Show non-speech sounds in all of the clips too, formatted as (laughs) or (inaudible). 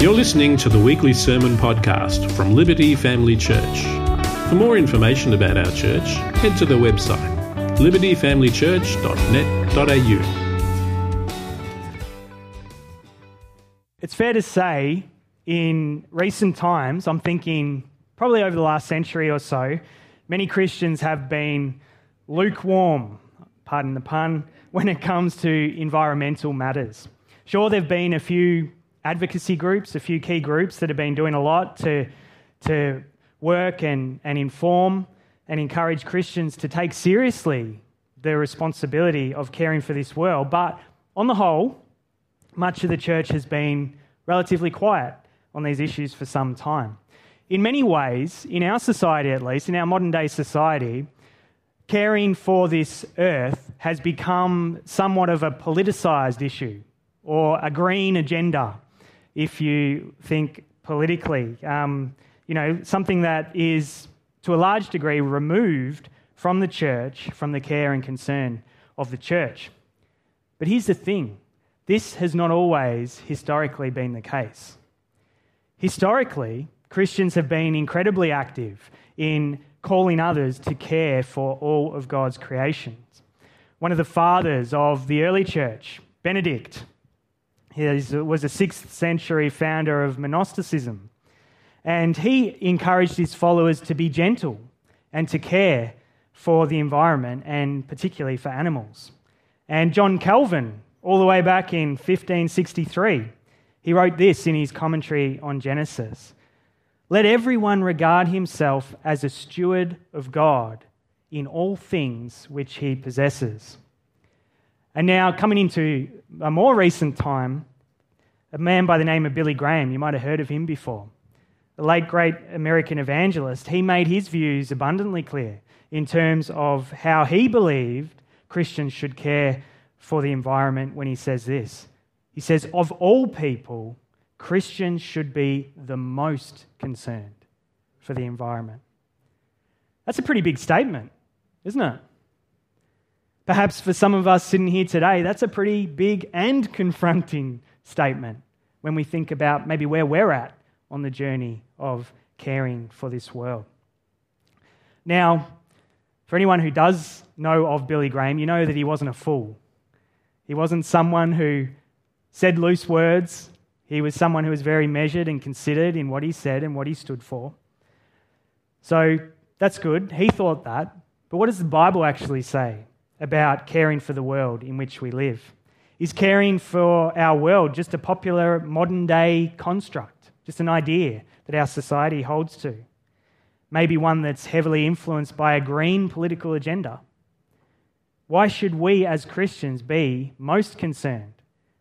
You're listening to the weekly sermon podcast from Liberty Family Church. For more information about our church, head to the website libertyfamilychurch.net.au. It's fair to say, in recent times, I'm thinking probably over the last century or so, many Christians have been lukewarm, pardon the pun, (laughs) when it comes to environmental matters. Sure, there have been a few advocacy groups, a few key groups that have been doing a lot to, to work and, and inform and encourage Christians to take seriously the responsibility of caring for this world. But on the whole, much of the church has been relatively quiet on these issues for some time. In many ways, in our society at least, in our modern day society, caring for this earth has become somewhat of a politicized issue or a green agenda if you think politically. Um, you know, something that is to a large degree removed from the church, from the care and concern of the church. But here's the thing this has not always historically been the case. Historically, Christians have been incredibly active in calling others to care for all of God's creations. One of the fathers of the early church, Benedict, he was a sixth century founder of monasticism. And he encouraged his followers to be gentle and to care for the environment and particularly for animals. And John Calvin, all the way back in 1563, he wrote this in his commentary on Genesis Let everyone regard himself as a steward of God in all things which he possesses. And now, coming into a more recent time, a man by the name of Billy Graham, you might have heard of him before, the late great American evangelist, he made his views abundantly clear in terms of how he believed Christians should care for the environment when he says this. He says, Of all people, Christians should be the most concerned for the environment. That's a pretty big statement, isn't it? Perhaps for some of us sitting here today, that's a pretty big and confronting statement when we think about maybe where we're at on the journey of caring for this world. Now, for anyone who does know of Billy Graham, you know that he wasn't a fool. He wasn't someone who said loose words. He was someone who was very measured and considered in what he said and what he stood for. So that's good. He thought that. But what does the Bible actually say about caring for the world in which we live? Is caring for our world just a popular modern day construct, just an idea that our society holds to? Maybe one that's heavily influenced by a green political agenda. Why should we as Christians be most concerned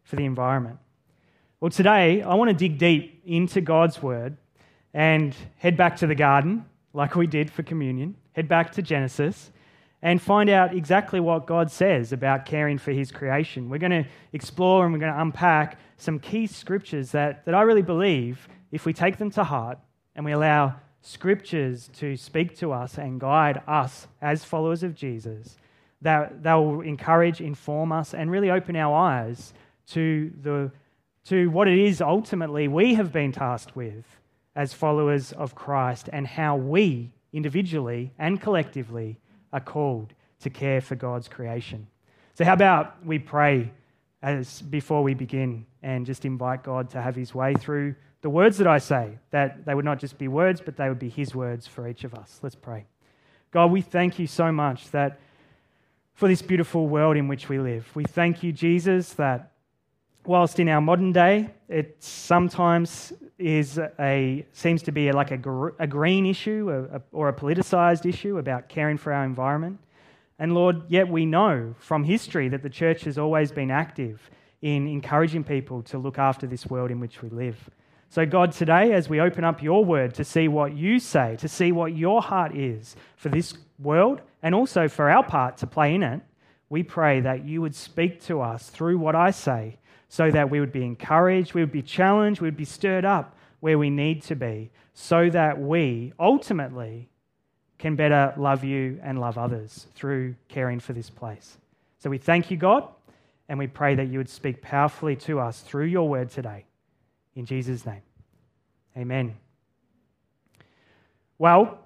for the environment? Well, today I want to dig deep into God's word and head back to the garden, like we did for communion, head back to Genesis, and find out exactly what God says about caring for his creation. We're going to explore and we're going to unpack some key scriptures that, that I really believe, if we take them to heart and we allow scriptures to speak to us and guide us as followers of Jesus, that they will encourage, inform us, and really open our eyes to, the, to what it is ultimately we have been tasked with as followers of Christ and how we individually and collectively are called to care for God's creation. So, how about we pray as before we begin and just invite God to have his way through the words that I say, that they would not just be words, but they would be his words for each of us. Let's pray. God, we thank you so much that for this beautiful world in which we live. We thank you, Jesus, that whilst in our modern day, it sometimes is a seems to be like a, a green issue a, a, or a politicized issue about caring for our environment. And Lord, yet we know from history that the church has always been active in encouraging people to look after this world in which we live. So, God, today, as we open up your word to see what you say, to see what your heart is for this world, and also for our part to play in it, we pray that you would speak to us through what I say so that we would be encouraged, we would be challenged, we would be stirred up where we need to be, so that we ultimately can better love you and love others through caring for this place. So we thank you, God, and we pray that you would speak powerfully to us through your word today. In Jesus' name, amen. Well,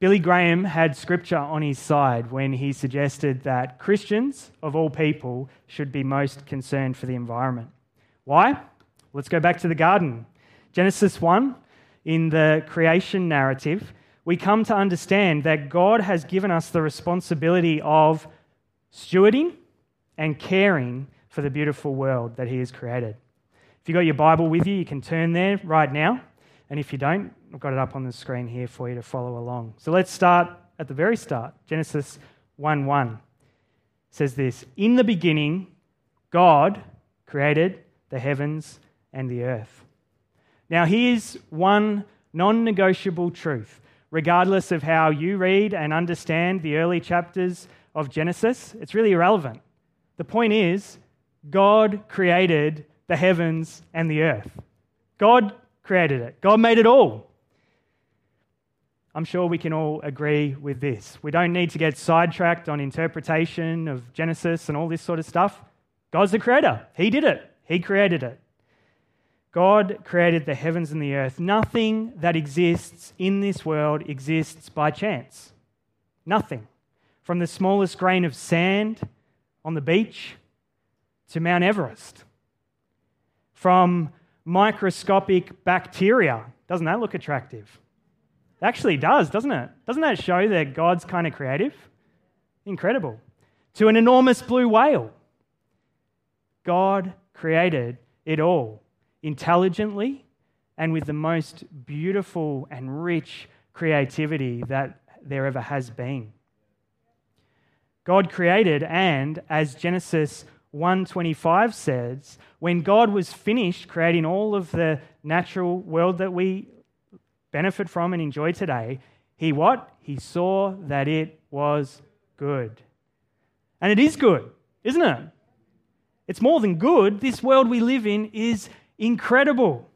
Billy Graham had scripture on his side when he suggested that Christians, of all people, should be most concerned for the environment. Why? Let's go back to the garden. Genesis 1, in the creation narrative, we come to understand that God has given us the responsibility of stewarding and caring for the beautiful world that He has created. If you've got your Bible with you, you can turn there right now. And if you don't, I've got it up on the screen here for you to follow along. So let's start at the very start. Genesis 1 1 says this In the beginning, God created the heavens and the earth. Now, here's one non negotiable truth. Regardless of how you read and understand the early chapters of Genesis, it's really irrelevant. The point is, God created the heavens and the earth. God created it, God made it all. I'm sure we can all agree with this. We don't need to get sidetracked on interpretation of Genesis and all this sort of stuff. God's the creator, He did it, He created it. God created the heavens and the earth. Nothing that exists in this world exists by chance. Nothing. From the smallest grain of sand on the beach to Mount Everest. From microscopic bacteria. Doesn't that look attractive? It actually does, doesn't it? Doesn't that show that God's kind of creative? Incredible. To an enormous blue whale. God created it all intelligently and with the most beautiful and rich creativity that there ever has been. God created and as Genesis 125 says, when God was finished creating all of the natural world that we benefit from and enjoy today, he what? He saw that it was good. And it is good, isn't it? It's more than good. This world we live in is incredible.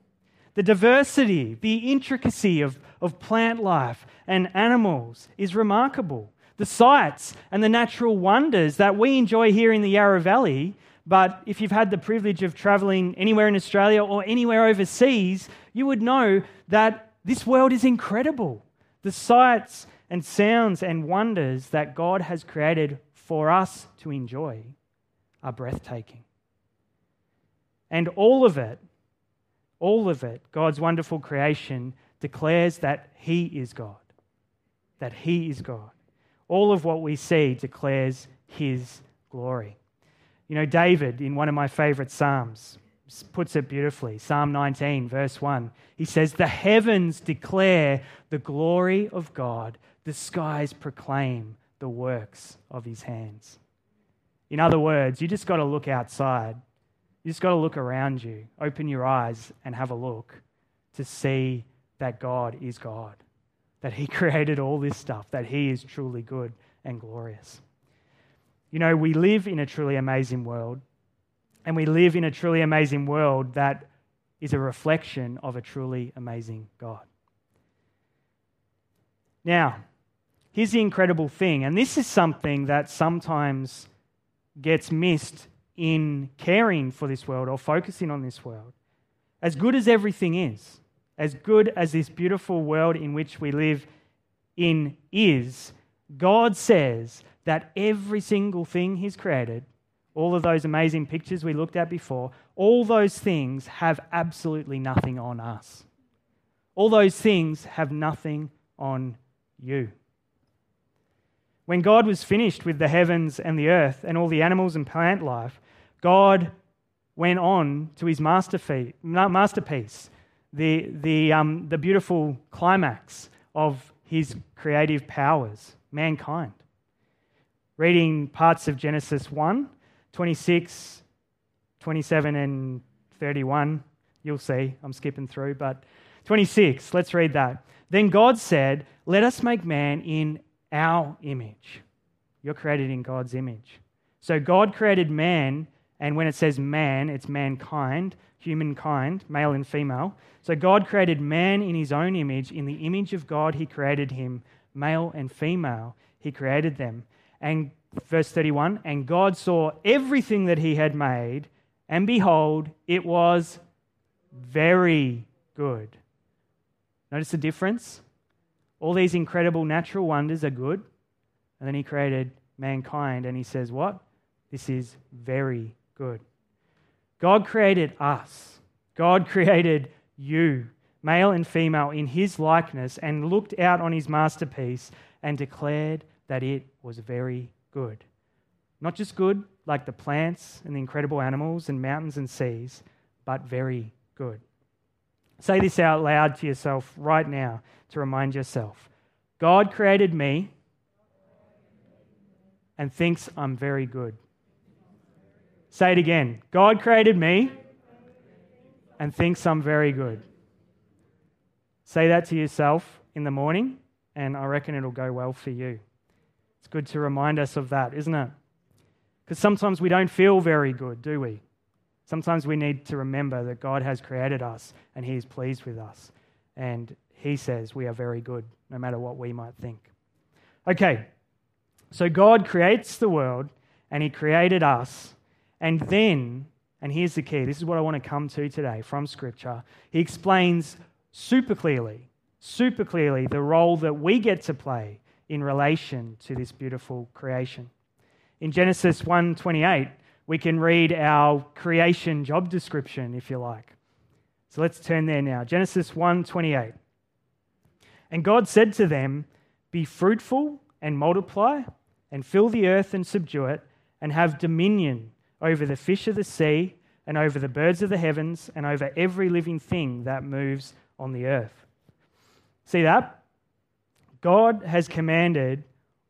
The diversity, the intricacy of, of plant life and animals is remarkable. The sights and the natural wonders that we enjoy here in the Yarra Valley, but if you've had the privilege of traveling anywhere in Australia or anywhere overseas, you would know that this world is incredible. The sights and sounds and wonders that God has created for us to enjoy are breathtaking. And all of it all of it, God's wonderful creation, declares that He is God. That He is God. All of what we see declares His glory. You know, David, in one of my favorite Psalms, puts it beautifully. Psalm 19, verse 1. He says, The heavens declare the glory of God, the skies proclaim the works of his hands. In other words, you just got to look outside you just got to look around you, open your eyes, and have a look to see that God is God, that He (laughs) created all this stuff, that He is truly good and glorious. You know, we live in a truly amazing world, and we live in a truly amazing world that is a reflection of a truly amazing God. Now, here's the incredible thing, and this is something that sometimes gets missed in caring for this world or focusing on this world. As good as everything is, as good as this beautiful world in which we live in is, God says that every single thing He's created, all of those amazing pictures we looked at before, all those things have absolutely nothing on us. All those things have nothing on you. When God was finished with the heavens and the earth and all the animals and plant life, God went on to his masterpiece, the, the, um, the beautiful climax of his creative powers, mankind. Reading parts of Genesis 1, 26, 27, and 31, you'll see, I'm skipping through, but 26, let's read that. Then God said, Let us make man in our image. You're created in God's image. So God created man and when it says man, it's mankind, humankind, male and female. So God created man in his own image. In the image of God, he created him, male and female. He created them. And verse 31 And God saw everything that he had made, and behold, it was very good. Notice the difference? All these incredible natural wonders are good. And then he created mankind and he says, What? This is very good. God created us. God (laughs) created you, male and female, in his likeness and looked out on his masterpiece and declared that it was very good. Not just good like the plants and the incredible animals and mountains and seas, but very good. Say this out loud to yourself right now to remind yourself God created me and thinks I'm very good. Say it again God created me and thinks I'm very good. Say that to yourself in the morning, and I reckon it'll go well for you. It's good to remind us of that, isn't it? Because sometimes we don't feel very good, do we? Sometimes we need to remember that God has created us and He is pleased with us. And He says we are very good, no matter what we might think. Okay, so God creates the world and He created us. And then, and here's the key this is what I want to come to today from Scripture. He explains super clearly, super clearly the role that we get to play in relation to this beautiful creation. In Genesis 1:28, we can read our creation job description if you like. So let's turn there now. Genesis 1:28. And God said to them, "Be fruitful and multiply and fill the earth and subdue it and have dominion over the fish of the sea and over the birds of the heavens and over every living thing that moves on the earth." See that? God has commanded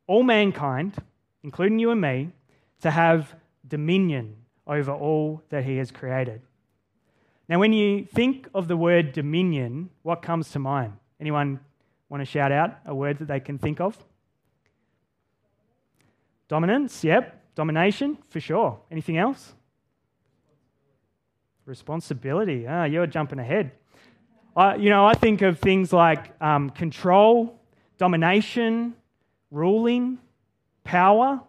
all mankind, including you and me, to have dominion over all that he has created. Now, when you think of the word dominion, what comes to mind? Anyone want to shout out a word that they can think of? Dominance, yep. Domination, for sure. Anything else? Responsibility. Ah, you're jumping ahead. I, you know, I think of things like um, control, domination, ruling, power,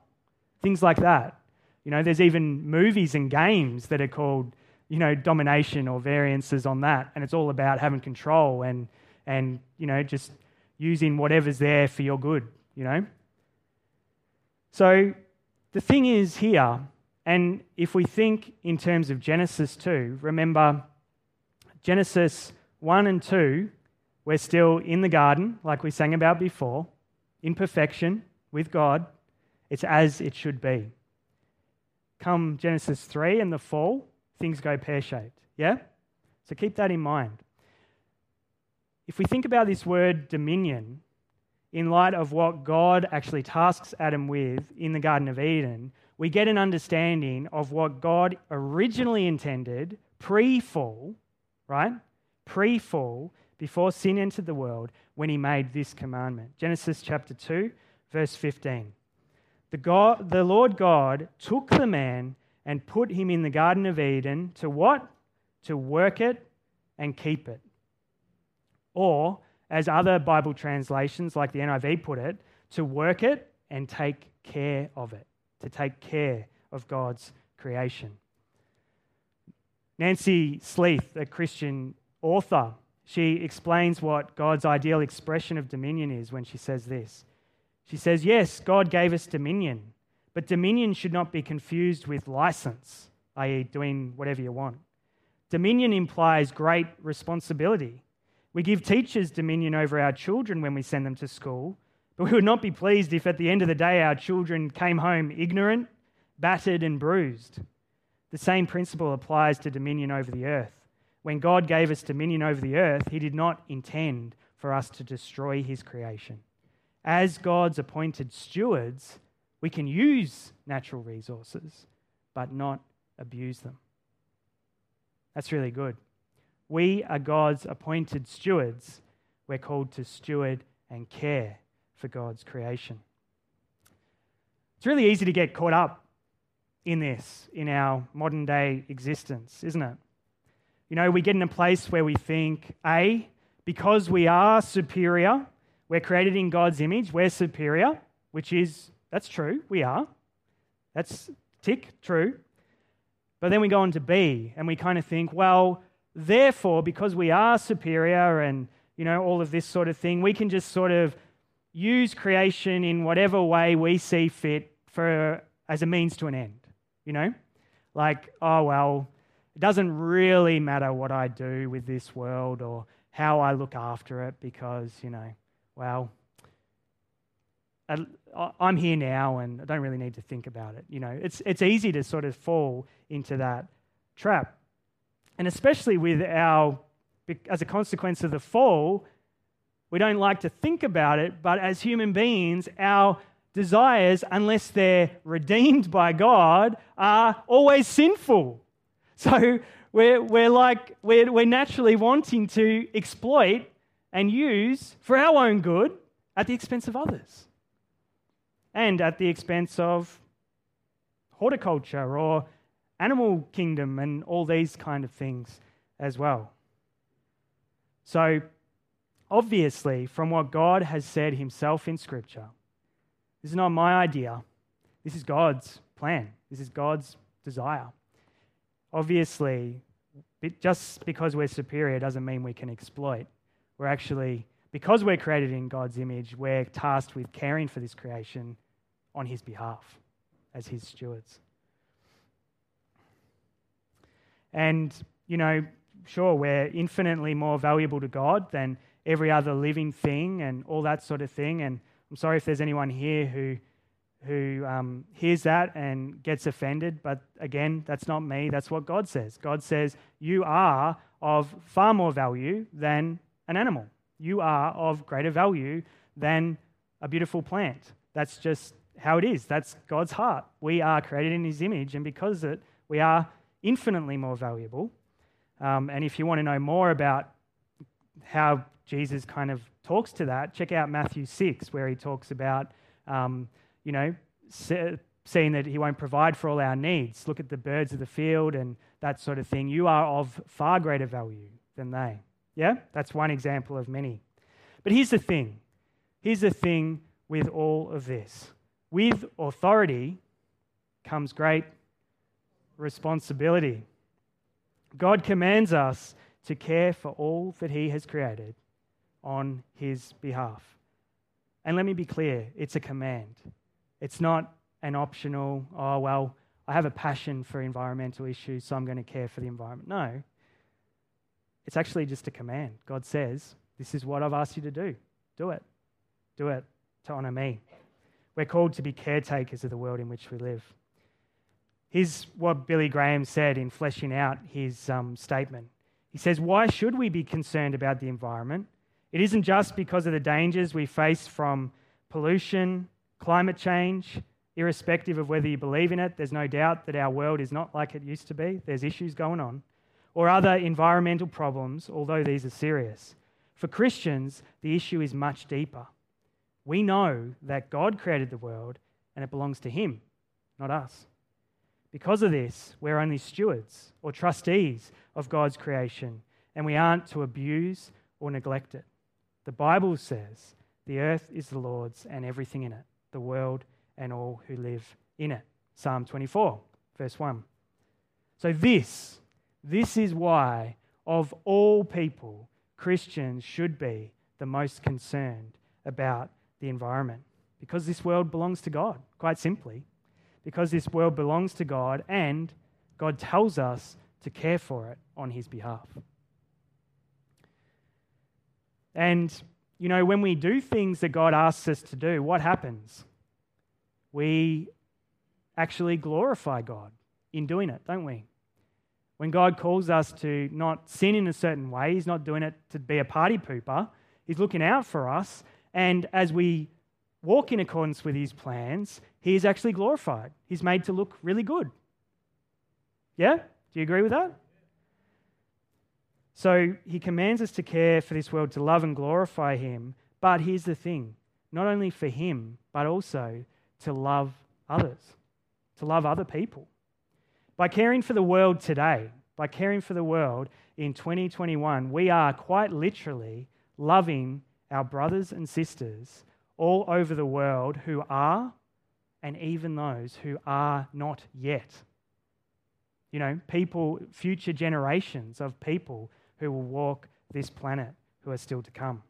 things like that. You know, there's even movies and games that are called, you know, domination or variances on that, and it's all about having control and and you know just using whatever's there for your good. You know. So the thing is here, and if we think in terms of Genesis 2, remember Genesis 1 and 2, we're still in the garden, like we sang about before, in perfection with God. It's as it should be. Come Genesis 3 and the fall, things go pear shaped. Yeah? So keep that in mind. If we think about this word dominion in light of what God actually tasks Adam with in the Garden of Eden, we get an understanding of what God originally intended pre fall, right? Pre fall, before sin entered the world, when he made this commandment. Genesis chapter 2, verse 15. The, God, the Lord God took the man and put him in the Garden of Eden to what? To work it and keep it. Or, as other Bible translations like the NIV put it, to work it and take care of it, to take care of God's creation. Nancy Sleeth, a Christian author, she explains what God's ideal expression of dominion is when she says this. She says, Yes, God gave us dominion, but dominion should not be confused with license, i.e., doing whatever you want. Dominion implies great responsibility. We give teachers dominion over our children when we send them to school, but we would not be pleased if at the end of the day our children came home ignorant, battered, and bruised. The same principle applies to dominion over the earth. When God gave us dominion over the earth, He did not intend for us to destroy His creation as God's appointed stewards, we can use natural resources, but not abuse them. That's really good. We are God's appointed stewards. We're called to steward and care for God's creation. It's really easy to get caught up in this in our modern day existence, isn't it? You know, we get in a place where we think, A, because we are superior, we're created in God's image. We're superior, which is, that's true. We are. That's tick, true. But then we go on to B and we kind of think, well, therefore, because we are superior and, you know, all of this sort of thing, we can just sort of use creation in whatever way we see fit for as a means to an end, you know? Like, oh, well, it doesn't really matter what I do with this world or how I look after it because, you know, well, I'm here now and I don't really need to think about it. You know, it's, it's easy to sort of fall into that trap. And especially with our, as a consequence of the fall, we don't like to think about it, but as human beings, our desires, unless they're redeemed by God, are always sinful. (laughs) So we're, we're like, we're, we're naturally wanting to exploit and use for our own good at the expense of others and at the expense of horticulture or animal kingdom and all these kind of things as well. So, obviously, from what God has said himself in Scripture, this is not my idea. This is God's plan. This is God's desire. Obviously, just because we're superior doesn't mean we can exploit. We're actually, because we're created in God's image, we're tasked with caring for this creation on his behalf as his stewards. And, you know, sure, we're infinitely more valuable to God than every other living thing and all that sort of thing. And I'm sorry if there's anyone here who, who um, hears that and gets offended, but again, that's not me. That's what God says. God says, You are of far more value than an animal. You are of greater value than a beautiful plant. That's just how it is. That's God's heart. We are created in His image, and because of it, we are infinitely more valuable. Um, and if you want to know more about how Jesus kind of talks to that, check out Matthew 6, where he talks about, um, you know, seeing that he won't provide for all our needs. Look at the birds of the field and that sort of thing. You are of far greater value than they. Yeah? That's one example of many. But here's the thing here's the thing with all of this with authority comes great responsibility. God commands us to care for all that He has created on His behalf. And let me be clear it's a command. It's not an optional, oh, well, I have a passion for environmental issues, so I'm going to care for the environment. No. It's actually just a command. God says, This is what I've asked you to do. Do it. Do it to honor me. We're called to be caretakers of the world in which we live. Here's what Billy Graham said in fleshing out his um, statement. He says, Why should we be concerned about the environment? It isn't just because of the dangers we face from pollution, climate change, irrespective of whether you believe in it, there's no doubt that our world is not like it used to be. There's issues going on. Or other environmental problems, although these are serious. For Christians, the issue is much deeper we know that God created the world and it belongs to Him, not us. Because of this, we're only stewards or trustees of God's creation, and we aren't to abuse or neglect it. The Bible says the earth is the Lord's and everything in it, the world and all who live in it. Psalm 24, verse 1. So, this, this is why, of all people, Christians should be the most concerned about the environment. Because this world belongs to God, quite simply. Because this world belongs to God and God tells us to care for it on His behalf. And, you know, when we do things that God asks us to do, what happens? We actually glorify God in doing it, don't we? When God calls us to not sin in a certain way, He's not doing it to be a party pooper. He's looking out for us and as we walk in accordance with his plans, he is actually glorified. He's made to look really good. Yeah? Do you agree with that? So he commands us to care for this world, to love and glorify him. But here's the thing not only for him, but also to love others, to love other people. By caring for the world today, by caring for the world in 2021, we are quite literally loving our brothers and sisters all over the world who are, and even those who are not yet. You know, people, future generations of people who will walk this planet who are still to come.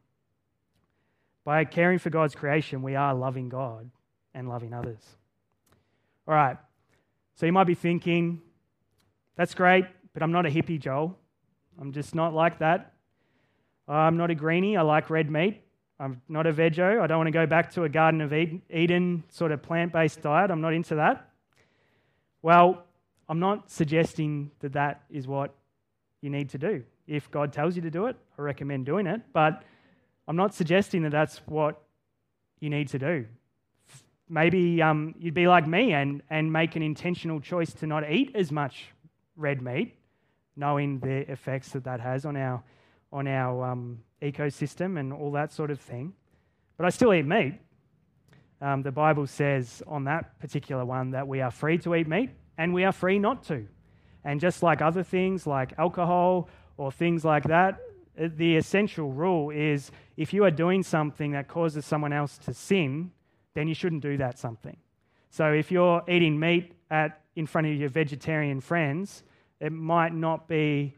By caring for God's creation, we are loving God and loving others. All right, so you might be thinking, that's great, but I'm not a hippie, Joel. I'm just not like that. I'm not a greenie. I like red meat. I'm not a veggie. I don't want to go back to a Garden of Eden sort of plant based diet. I'm not into that. Well, I'm not suggesting that that is what you need to do. If God tells you to do it, I recommend doing it. But I'm not suggesting that that's what you need to do. Maybe um, you'd be like me and, and make an intentional choice to not eat as much red meat, knowing the effects that that has on our, on our um, ecosystem and all that sort of thing. But I still eat meat. Um, the Bible says on that particular one that we are free to eat meat and we are free not to. And just like other things like alcohol or things like that, uh, the essential rule is if you are doing something that causes someone else to sin, then you shouldn't do that something. So if you're eating meat at, in front of your vegetarian friends, it might not be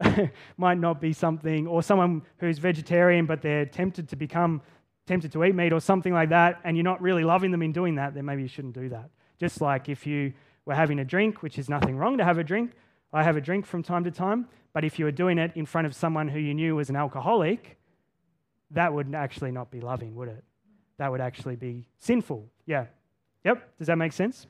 (laughs) might not be something, or someone who's vegetarian but they're tempted to become tempted to eat meat or something like that, and you're not really loving them in doing that, then maybe you shouldn't do that. Just like if you were having a drink, which is nothing wrong to have a drink, I have a drink from time to time, but if you were doing it in front of someone who you knew was an alcoholic, that would actually not be loving, would it? That would actually be sinful. Yeah. Yep. Does that make sense?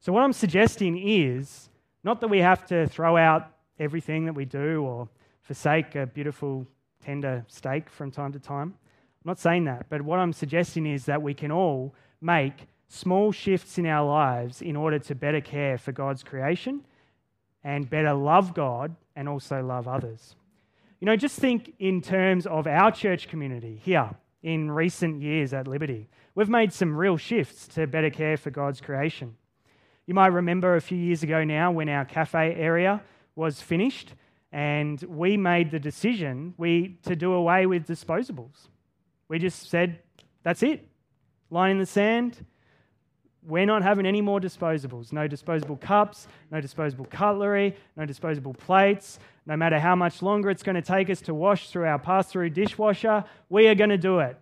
So, what I'm suggesting is not that we have to throw out everything that we do or forsake a beautiful, tender steak from time to time. I'm not saying that, but what I'm suggesting is that we can all make small shifts in our lives in order to better care for God's creation and better love God and also love others. You know, just think in terms of our church community here in recent years at Liberty. We've made some real shifts to better care for God's creation. You might remember a few years ago now when our cafe area was finished, and we made the decision we, to do away with disposables. We just said, that's it. Line in the sand. We're not having any more disposables. No disposable cups, no disposable cutlery, no disposable plates. No matter how much longer it's going to take us to wash through our pass through dishwasher, we are going to do it.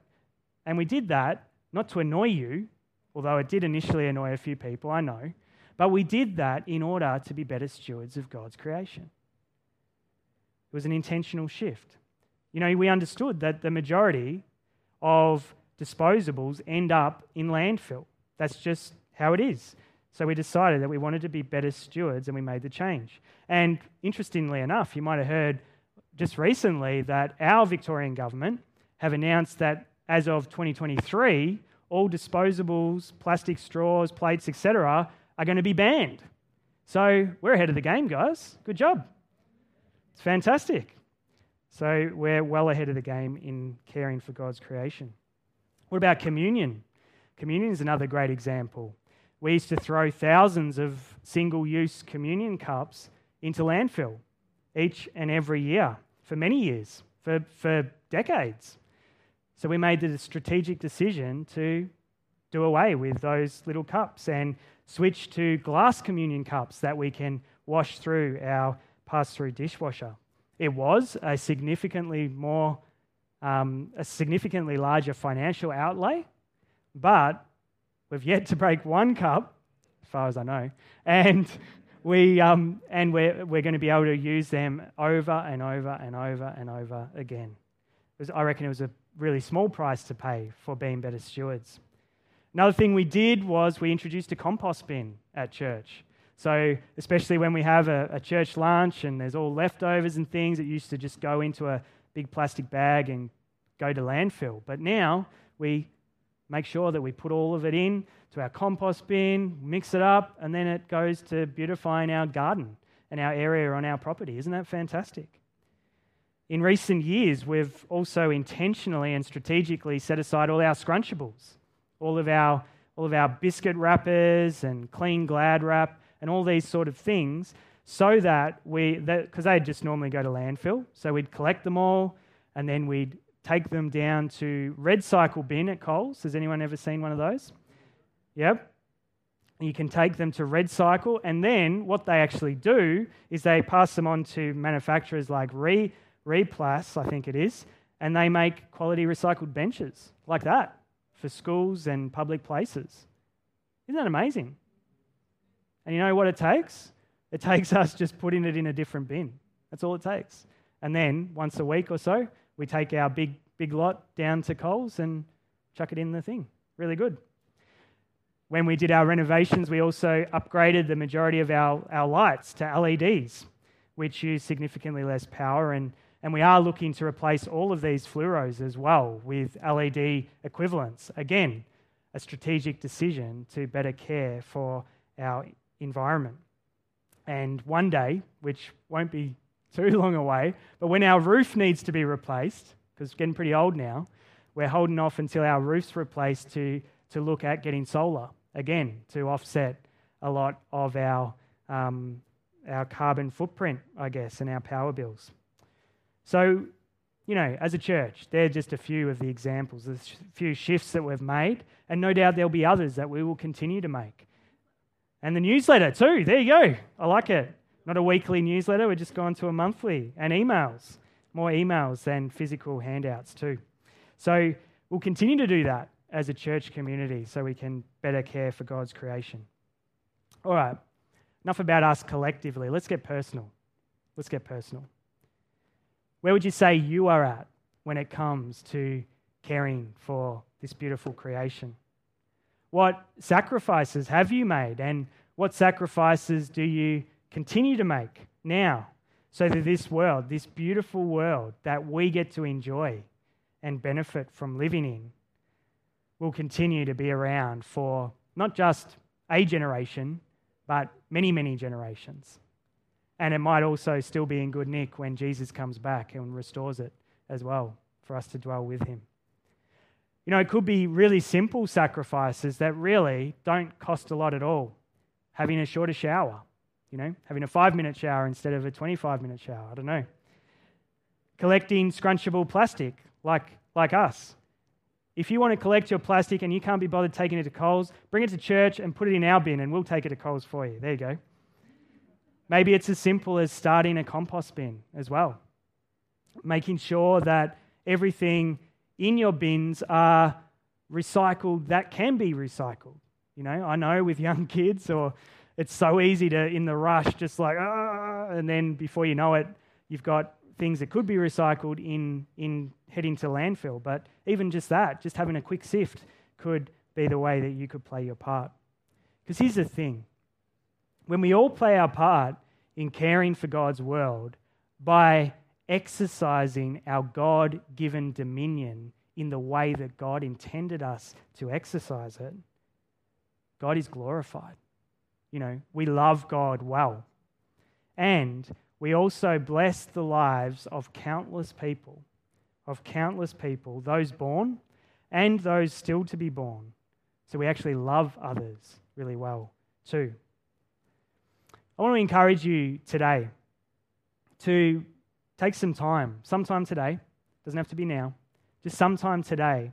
And we did that not to annoy you, although it did initially annoy a few people, I know. But we did that in order to be better stewards of God's creation. It was an intentional shift. You know, we understood that the majority of disposables end up in landfill. That's just how it is. So we decided that we wanted to be better stewards and we made the change. And interestingly enough, you might have heard just recently that our Victorian government have announced that as of 2023, all disposables, plastic straws, plates, etc., are going to be banned. So we're ahead of the game, guys. Good job. It's fantastic. So we're well ahead of the game in caring for God's creation. What about communion? Communion is another great example. We used to throw thousands of single use communion cups into landfill each and every year for many years, for, for decades. So we made the strategic decision to do away with those little cups and switch to glass communion cups that we can wash through our pass through dishwasher. It was a significantly more, um, a significantly larger financial outlay, but we've yet to break one cup, as far as I know, and we um, and we're we're going to be able to use them over and over and over and over again. Was, I reckon it was a really small price to pay for being better stewards. Another thing we did was we introduced a compost bin at church. So, especially when we have a, a, church lunch and there's all leftovers and things, it used to just go into a big plastic bag and go to landfill. But now we make sure that we put all of it in to our compost bin, mix it up, and then it goes to beautifying our garden and our area on our property. Isn't that fantastic? In recent years, we've also intentionally and strategically set aside all our scrunchables all of our all of our biscuit wrappers and clean glad wrap and all these sort of things so that we because they'd just normally go to landfill. So we'd collect them all and then we'd take them down to REDcycle bin at coles. Has anyone ever seen one of those? Yep. You can take them to REDcycle, and then what they actually do is they pass them on to manufacturers like Re, Replas, I think it is, and they make quality recycled benches like that for schools and public places. Isn't that amazing? And you know what it takes? It (laughs) takes us just putting it in a different bin. That's all it takes. And then once a week or so, we take our big, big lot down to Coles and chuck it in the thing. Really good. When we did our renovations, we also upgraded the majority of our, our lights to LEDs, which use significantly less power. And, and we are looking to replace all of these fluoros as well with LED equivalents. Again, a strategic decision to better care for our environment. And one day, which won't be (laughs) too long away, but when our roof needs to be replaced, because it's getting pretty old now, we're holding off until our roof's replaced to, to look at getting solar again to offset a lot of our, um, our carbon footprint, I guess, and our power bills. So, you know, as a church, they're just a few of the examples, a few shifts that we've made, and no doubt there'll be others that we will continue to make. And the newsletter, too. There you go. I like it. Not a weekly newsletter, we're just going to a monthly. And emails. More emails than physical handouts, too. So we'll continue to do that as a church community so we can better care for God's creation. All right. Enough about us collectively. Let's get personal. Let's get personal. Where would you say you are at when it comes to caring for this beautiful creation? What sacrifices have you made? And what sacrifices do you continue to make now so that this world, this beautiful world that we get to enjoy and benefit from living in, will continue to be around for not just a generation, but many, many generations. And it might also still be in good nick when Jesus comes back and restores it as well for us to dwell with him. You know, it could be really simple sacrifices that really don't cost a lot at all. Having a shorter shower, you know, having a five minute shower instead of a 25 minute shower. I don't know. Collecting scrunchable plastic like, like us. If you want to collect your plastic and you can't be bothered taking it to Coles, bring it to church and put it in our bin and we'll take it to Coles for you. There you go. Maybe it's as simple as starting a compost bin as well. Making sure that everything in your bins are recycled that can be recycled. You know, I know with young (laughs) kids, or it's so easy to, in the rush, just like, ah, and then before you know it, you've got things that could be recycled in, in heading to landfill. But even just that, just having a quick sift could be the way that you could play your part. Because here's the thing when we all play our part in caring for God's world by exercising our God given dominion in the way that God intended us to exercise it, God is glorified. You know, we love God well. And we also bless the lives of countless people, of countless people, those born and those still to be born. So we actually love others really well too. I want to encourage you today to take some time, sometime today, doesn't have to be now, just sometime today,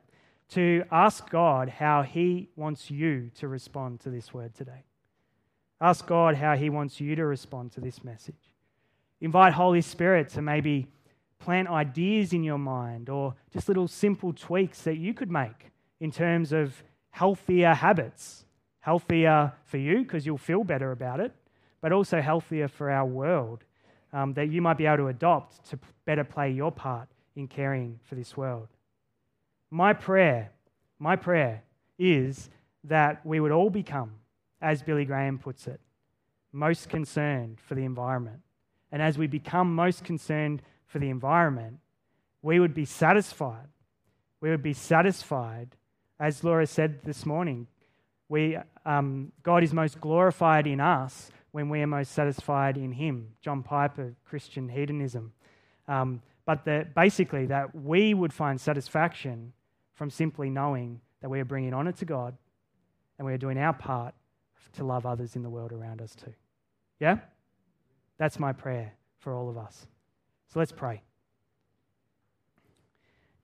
to ask God how He wants you to respond to this word today. Ask God how He wants you to respond to this message. Invite Holy Spirit to maybe plant ideas in your mind or just little simple tweaks that you could make in terms of healthier habits. Healthier for you because you'll feel better about it, but also healthier for our world um, that you might be able to adopt to better play your part in caring for this world. My prayer, my prayer is that we would all become, as Billy Graham puts it, most concerned for the environment and as we become most concerned for the environment, we would be satisfied. We would be satisfied, as Laura said this morning. We, um, God is most glorified in us when we are most satisfied in Him. John Piper, Christian hedonism. Um, but that basically, that we would find satisfaction from simply knowing that we are bringing honour to God and we are doing our part to love others in the world around us too. Yeah? That's my prayer for all of us. So let's pray.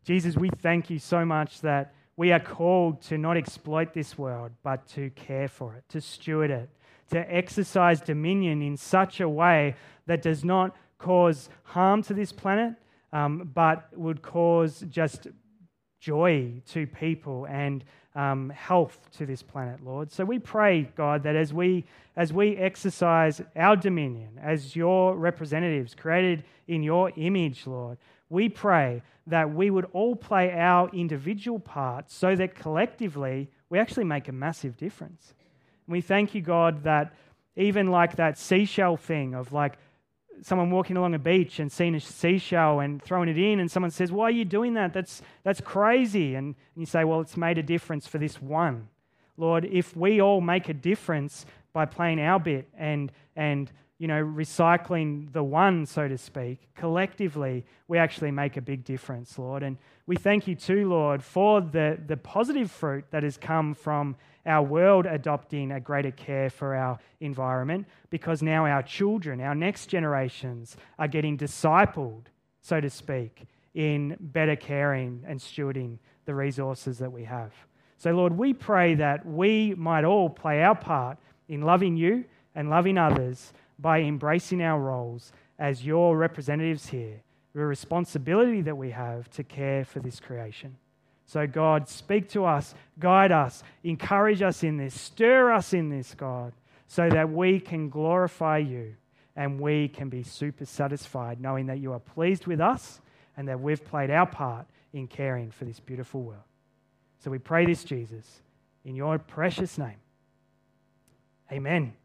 Jesus, we thank you so much that we are called to not exploit this world, but to care for it, to steward it, to exercise dominion in such a way that does not cause harm to this planet, um, but would cause just joy to people and um, health to this planet, Lord. So we pray, God, that as we as we exercise our dominion as your representatives created in your image, Lord, we pray that we would all play our individual parts so that collectively we actually make a massive difference. We thank you, God, that even like that seashell thing of like someone walking along a beach and seeing a seashell and throwing it in, and someone says, Why are you doing that? That's, that's crazy. And you say, Well, it's made a difference for this one. Lord, if we all make a difference by playing our bit and, and you know, recycling the one, so to speak, collectively, we actually make a big difference, Lord. And we thank you too, Lord, for the, the positive fruit that has come from our world adopting a greater care for our environment because now our children, our next generations, are getting discipled, so to speak, in better caring and stewarding the resources that we have. So, Lord, we pray that we might all play our part in loving you and loving others by embracing our roles as your representatives here, the responsibility that we have to care for this creation. So, God, speak to us, guide us, encourage us in this, stir us in this, God, so that we can glorify you and we can be super satisfied knowing that you are pleased with us and that we've played our part in caring for this beautiful world. So we pray this, Jesus, in your precious name. Amen.